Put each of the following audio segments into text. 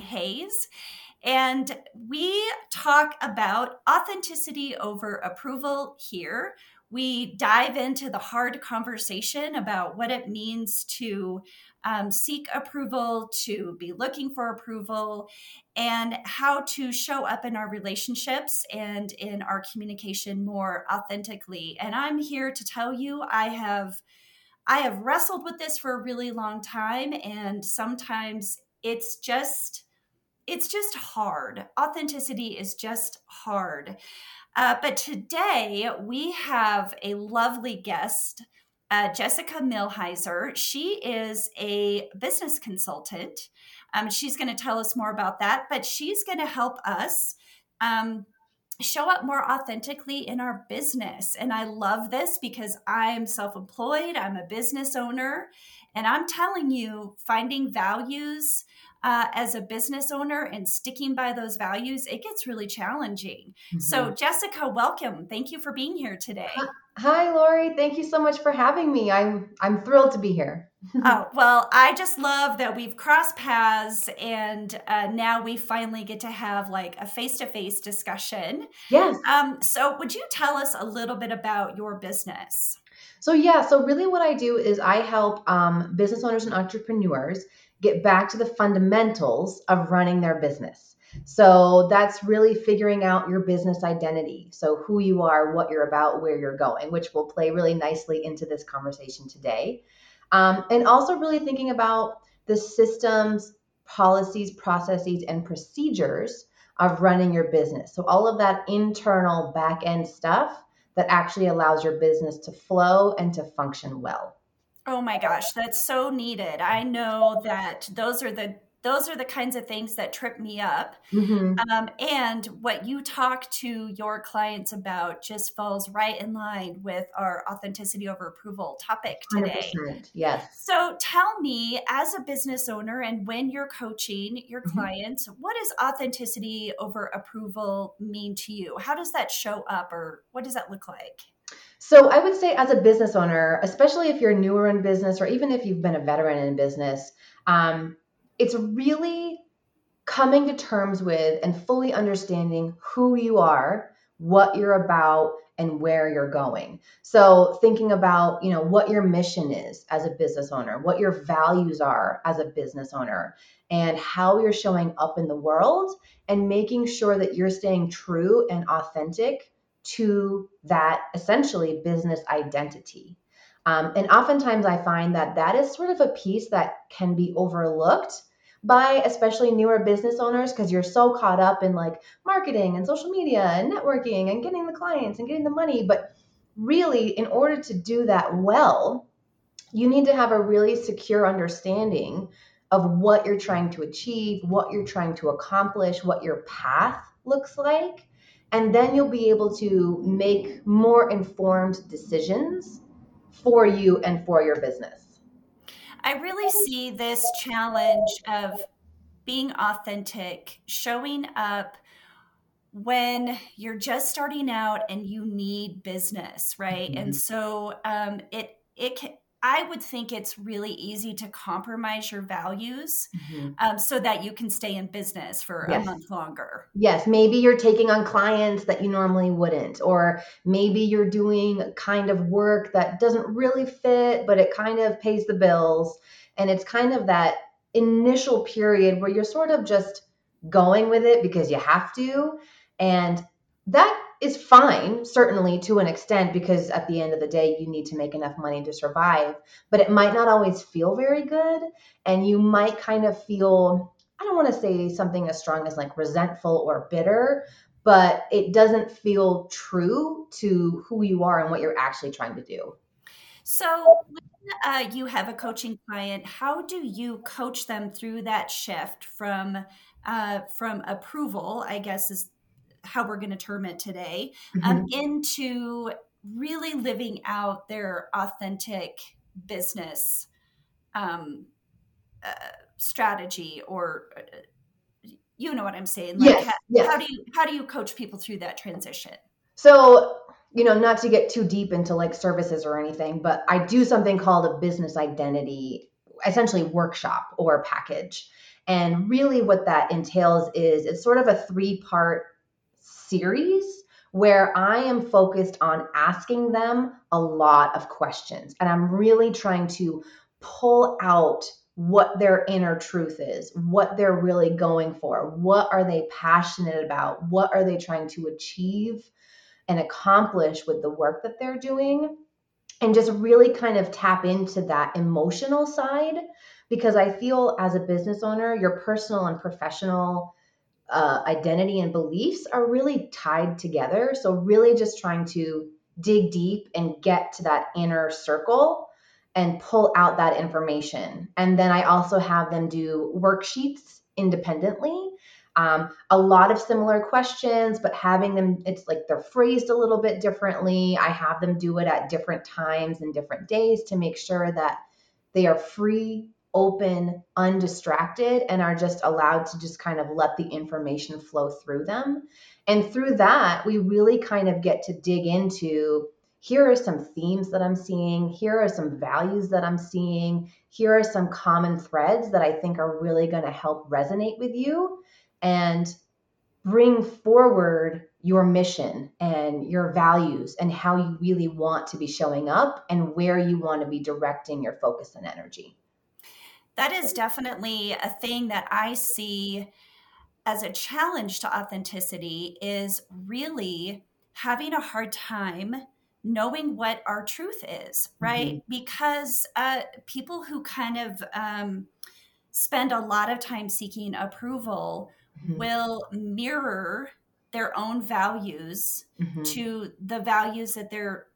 Hayes. And we talk about authenticity over approval here. We dive into the hard conversation about what it means to um, seek approval, to be looking for approval, and how to show up in our relationships and in our communication more authentically. And I'm here to tell you, I have. I have wrestled with this for a really long time, and sometimes it's just it's just hard. Authenticity is just hard. Uh, but today we have a lovely guest, uh, Jessica Millhiser. She is a business consultant. Um, she's going to tell us more about that, but she's going to help us um, show up more authentically in our business. And I love this because I'm self employed, I'm a business owner, and I'm telling you, finding values uh, as a business owner and sticking by those values, it gets really challenging. Mm-hmm. So, Jessica, welcome. Thank you for being here today. Hi, Lori. Thank you so much for having me. I'm I'm thrilled to be here. oh well, I just love that we've crossed paths, and uh, now we finally get to have like a face to face discussion. Yes. Um. So, would you tell us a little bit about your business? So yeah, so really what I do is I help um, business owners and entrepreneurs get back to the fundamentals of running their business. So that's really figuring out your business identity. So, who you are, what you're about, where you're going, which will play really nicely into this conversation today. Um, and also, really thinking about the systems, policies, processes, and procedures of running your business. So, all of that internal back end stuff that actually allows your business to flow and to function well. Oh my gosh, that's so needed. I know that those are the those are the kinds of things that trip me up. Mm-hmm. Um, and what you talk to your clients about just falls right in line with our authenticity over approval topic today. Yes. So tell me, as a business owner, and when you're coaching your mm-hmm. clients, what does authenticity over approval mean to you? How does that show up, or what does that look like? So I would say, as a business owner, especially if you're newer in business or even if you've been a veteran in business, um, it's really coming to terms with and fully understanding who you are, what you're about, and where you're going. So thinking about, you know, what your mission is as a business owner, what your values are as a business owner, and how you're showing up in the world and making sure that you're staying true and authentic to that essentially business identity. Um, and oftentimes I find that that is sort of a piece that can be overlooked by especially newer business owners because you're so caught up in like marketing and social media and networking and getting the clients and getting the money. But really, in order to do that well, you need to have a really secure understanding of what you're trying to achieve, what you're trying to accomplish, what your path looks like and then you'll be able to make more informed decisions for you and for your business. I really see this challenge of being authentic, showing up when you're just starting out and you need business, right? Mm-hmm. And so um, it it can, I would think it's really easy to compromise your values mm-hmm. um, so that you can stay in business for yes. a month longer. Yes, maybe you're taking on clients that you normally wouldn't, or maybe you're doing kind of work that doesn't really fit, but it kind of pays the bills. And it's kind of that initial period where you're sort of just going with it because you have to. And that is fine, certainly to an extent, because at the end of the day, you need to make enough money to survive. But it might not always feel very good. And you might kind of feel, I don't want to say something as strong as like resentful or bitter, but it doesn't feel true to who you are and what you're actually trying to do. So, when uh, you have a coaching client, how do you coach them through that shift from uh, from approval? I guess is how we're going to term it today, um, mm-hmm. um, into really living out their authentic business um, uh, strategy or uh, you know what I'm saying? Like yes, how, yes. how do you how do you coach people through that transition? So you know, not to get too deep into like services or anything, but I do something called a business identity essentially workshop or package. And really, what that entails is it's sort of a three part series where I am focused on asking them a lot of questions. And I'm really trying to pull out what their inner truth is, what they're really going for, what are they passionate about, what are they trying to achieve and accomplish with the work that they're doing, and just really kind of tap into that emotional side. Because I feel as a business owner, your personal and professional uh, identity and beliefs are really tied together. So, really just trying to dig deep and get to that inner circle and pull out that information. And then I also have them do worksheets independently. Um, a lot of similar questions, but having them, it's like they're phrased a little bit differently. I have them do it at different times and different days to make sure that they are free, open, undistracted, and are just allowed to just kind of let the information flow through them. And through that, we really kind of get to dig into here are some themes that I'm seeing. Here are some values that I'm seeing. Here are some common threads that I think are really going to help resonate with you and bring forward your mission and your values and how you really want to be showing up and where you want to be directing your focus and energy. That is definitely a thing that I see as a challenge to authenticity is really having a hard time knowing what our truth is, right? Mm-hmm. Because uh, people who kind of um, spend a lot of time seeking approval mm-hmm. will mirror their own values mm-hmm. to the values that they're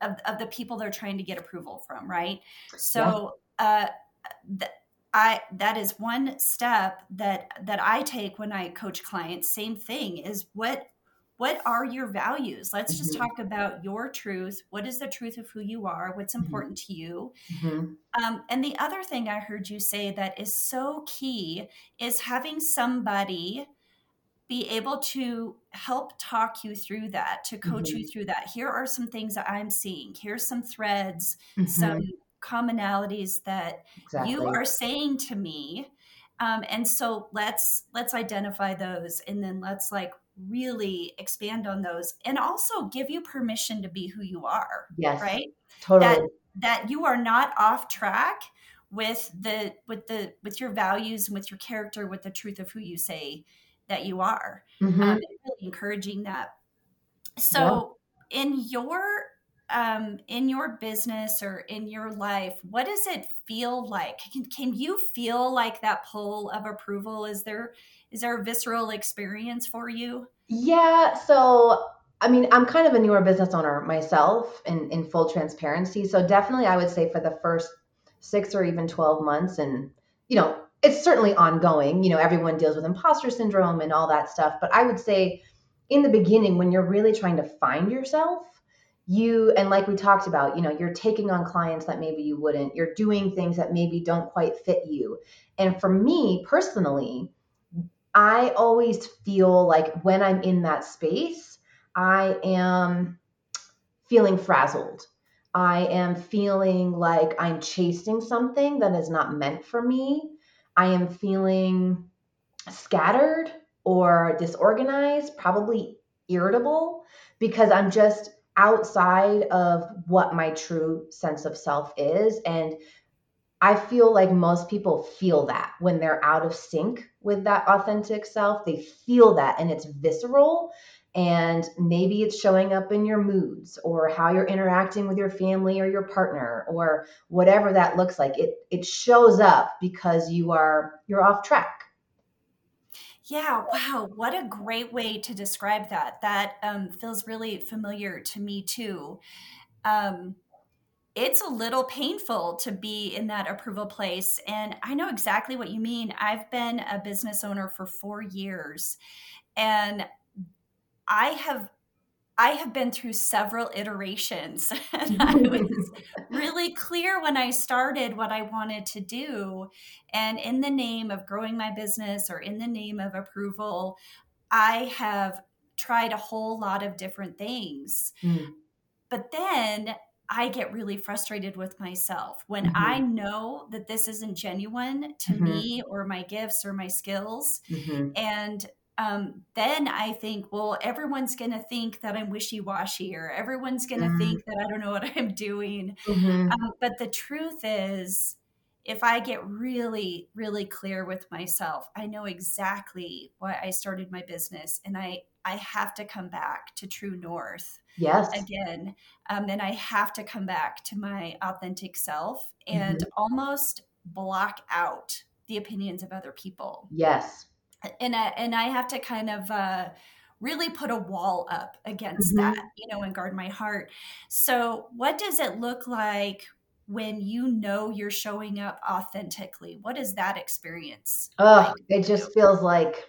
of, of, the people they're trying to get approval from, right? So, yeah. uh, th- I that is one step that that I take when I coach clients. Same thing is what what are your values let's mm-hmm. just talk about your truth what is the truth of who you are what's mm-hmm. important mm-hmm. to you mm-hmm. um, and the other thing i heard you say that is so key is having somebody be able to help talk you through that to coach you mm-hmm. through that here are some things that i'm seeing here's some threads some mm-hmm. Commonalities that exactly. you are saying to me um, and so let's let's identify those and then let's like really expand on those and also give you permission to be who you are. Yes. Right? Totally. That that you are not off track with the with the with your values and with your character with the truth of who you say that you are mm-hmm. um, really encouraging that so yeah. in your um, in your business or in your life what does it feel like can, can you feel like that pull of approval is there is there a visceral experience for you? Yeah. So, I mean, I'm kind of a newer business owner myself in, in full transparency. So, definitely, I would say for the first six or even 12 months, and, you know, it's certainly ongoing. You know, everyone deals with imposter syndrome and all that stuff. But I would say in the beginning, when you're really trying to find yourself, you and like we talked about you know you're taking on clients that maybe you wouldn't you're doing things that maybe don't quite fit you and for me personally I always feel like when I'm in that space, I am feeling frazzled. I am feeling like I'm chasing something that is not meant for me. I am feeling scattered or disorganized, probably irritable, because I'm just outside of what my true sense of self is. And I feel like most people feel that when they're out of sync with that authentic self. They feel that and it's visceral. And maybe it's showing up in your moods or how you're interacting with your family or your partner or whatever that looks like. It it shows up because you are you're off track. Yeah, wow, what a great way to describe that. That um, feels really familiar to me too. Um, it's a little painful to be in that approval place. And I know exactly what you mean. I've been a business owner for four years and I have I have been through several iterations. and I was really clear when I started what I wanted to do. And in the name of growing my business or in the name of approval, I have tried a whole lot of different things. Mm. But then I get really frustrated with myself when Mhm. I know that this isn't genuine to Mhm. me or my gifts or my skills. Mhm. And um, then I think, well, everyone's going to think that I'm wishy washy or everyone's going to Mm. think that I don't know what I'm doing. Mhm. Um, but the truth is, if I get really, really clear with myself, I know exactly why I started my business, and I I have to come back to true north Yes. again, um, and I have to come back to my authentic self and Mhm. almost block out the opinions of other people, Yes. And I, and I have to kind of. Uh, really put a wall up against Mhm. that, you know, and guard my heart. So, what does it look like when you know you're showing up authentically? What is that experience? Oh, like it just feels like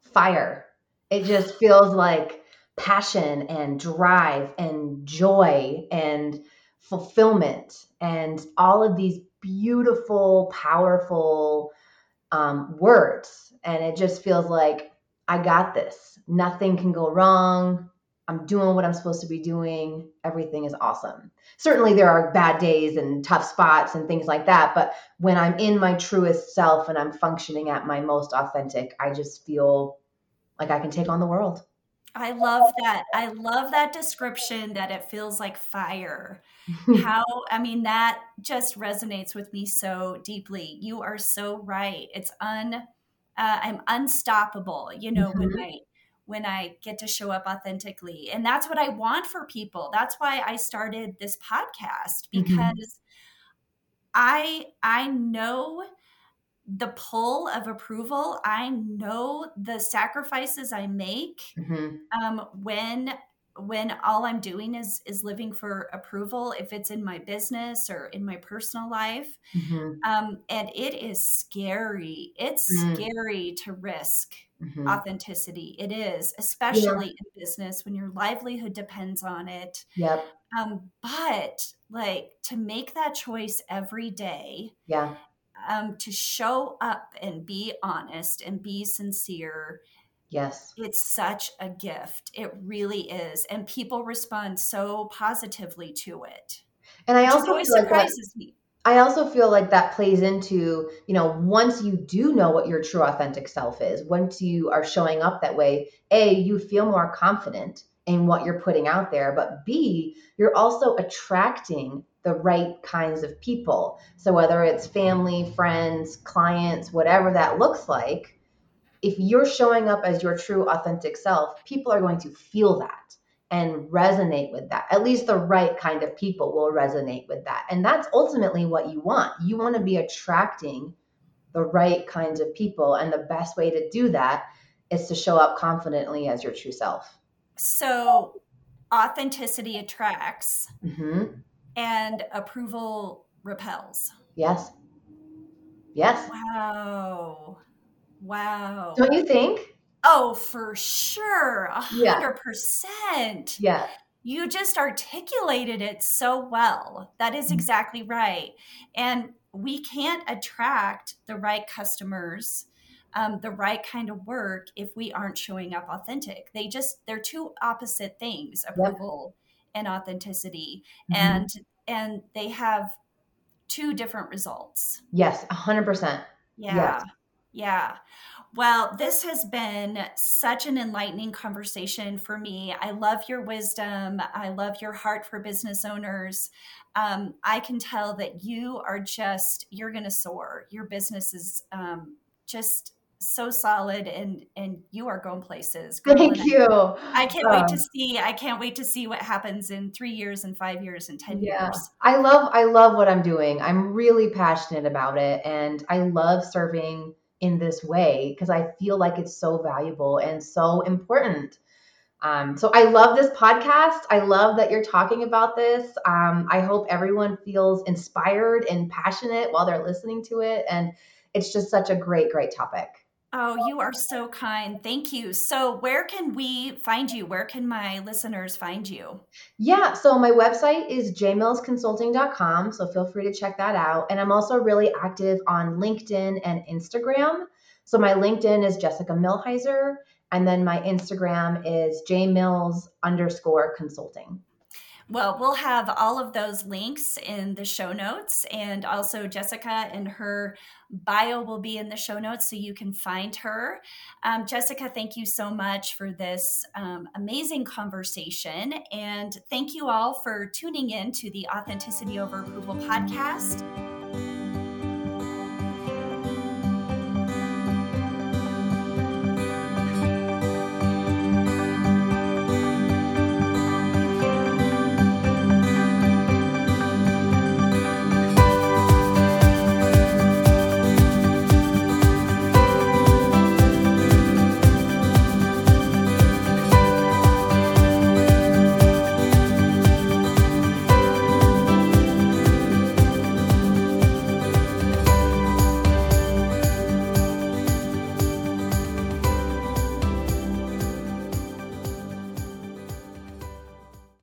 fire. It just feels like passion and drive and joy and fulfillment and all of these beautiful, powerful um, words. And it just feels like, I got this. Nothing can go wrong. I'm doing what I'm supposed to be doing. Everything is awesome. Certainly, there are bad days and tough spots and things like that. But when I'm in my truest self and I'm functioning at my most authentic, I just feel like I can take on the world. I love that. I love that description that it feels like fire. How, I mean, that just resonates with me so deeply. You are so right. It's un, uh, I'm unstoppable, you know, when Mhm. I, when I get to show up authentically. And that's what I want for people. That's why I started this podcast Mhm. because I, I know the pull of approval. I know the sacrifices I make Mhm. um, when when all I'm doing is is living for approval, if it's in my business or in my personal life, Mhm. um, and it is scary. It's Mm. scary to risk Mhm. authenticity. It is, Yeah. especially in business when your livelihood depends on it. Yep. Um, but like to make that choice every day Yeah. um, to show up and be honest and be sincere Yes. it's such a gift it really is and people respond so positively to it And I also always feel like surprises me I also feel like that plays into, you know, once you do know what your true authentic self is, once you are showing up that way, A, you feel more confident in what you're putting out there, but B, you're also attracting the right kinds of people. So whether it's family, friends, clients, whatever that looks like, if you're showing up as your true authentic self, people are going to feel that and resonate with that. At least the right kind of people will resonate with that. And that's ultimately what you want. You want to be attracting the right kinds of people. And the best way to do that is to show up confidently as your true self. so authenticity attracts hmm and approval repels Yes. Yes. wow wow Don't you think? oh for sure a hundred percent Yeah. You just articulated it so well. That is Mhm. exactly right. And we can't attract the right customers, um, the right kind of work if we aren't showing up authentic. They just, they're two opposite things approval and authenticity. Mhm. And, and they have two different results. Yes. A hundred percent. Yeah. Yes. Yeah. Well, this has been such an enlightening conversation for me. I love your wisdom. I love your heart for business owners. Um, I can tell that you are just, you're going to soar. Your business is um, just so solid and and you are going places girl, Thank and I- you. I can't wait to Um, see. I can't wait to see what happens in three years and five years and ten Yeah. years. I love I love what I'm doing. I'm really passionate about it and I love serving in this way because I feel like it's so valuable and so important. Um, so I love this podcast. I love that you're talking about this. Um, I hope everyone feels inspired and passionate while they're listening to it. And it's just such a great, great topic. Oh, you are so kind. Thank you. So, where can we find you? Where can my listeners find you? Yeah, so my website is jmillsconsulting.com, so feel free to check that out. And I'm also really active on LinkedIn and Instagram. So my LinkedIn is Jessica Millhiser, and then my Instagram is jmills underscore consulting. Well, we'll have all of those links in the show notes, and also Jessica and her bio will be in the show notes so you can find her. Um, Jessica, thank you so much for this um, amazing conversation. And thank you all for tuning in to the Authenticity Over Approval podcast.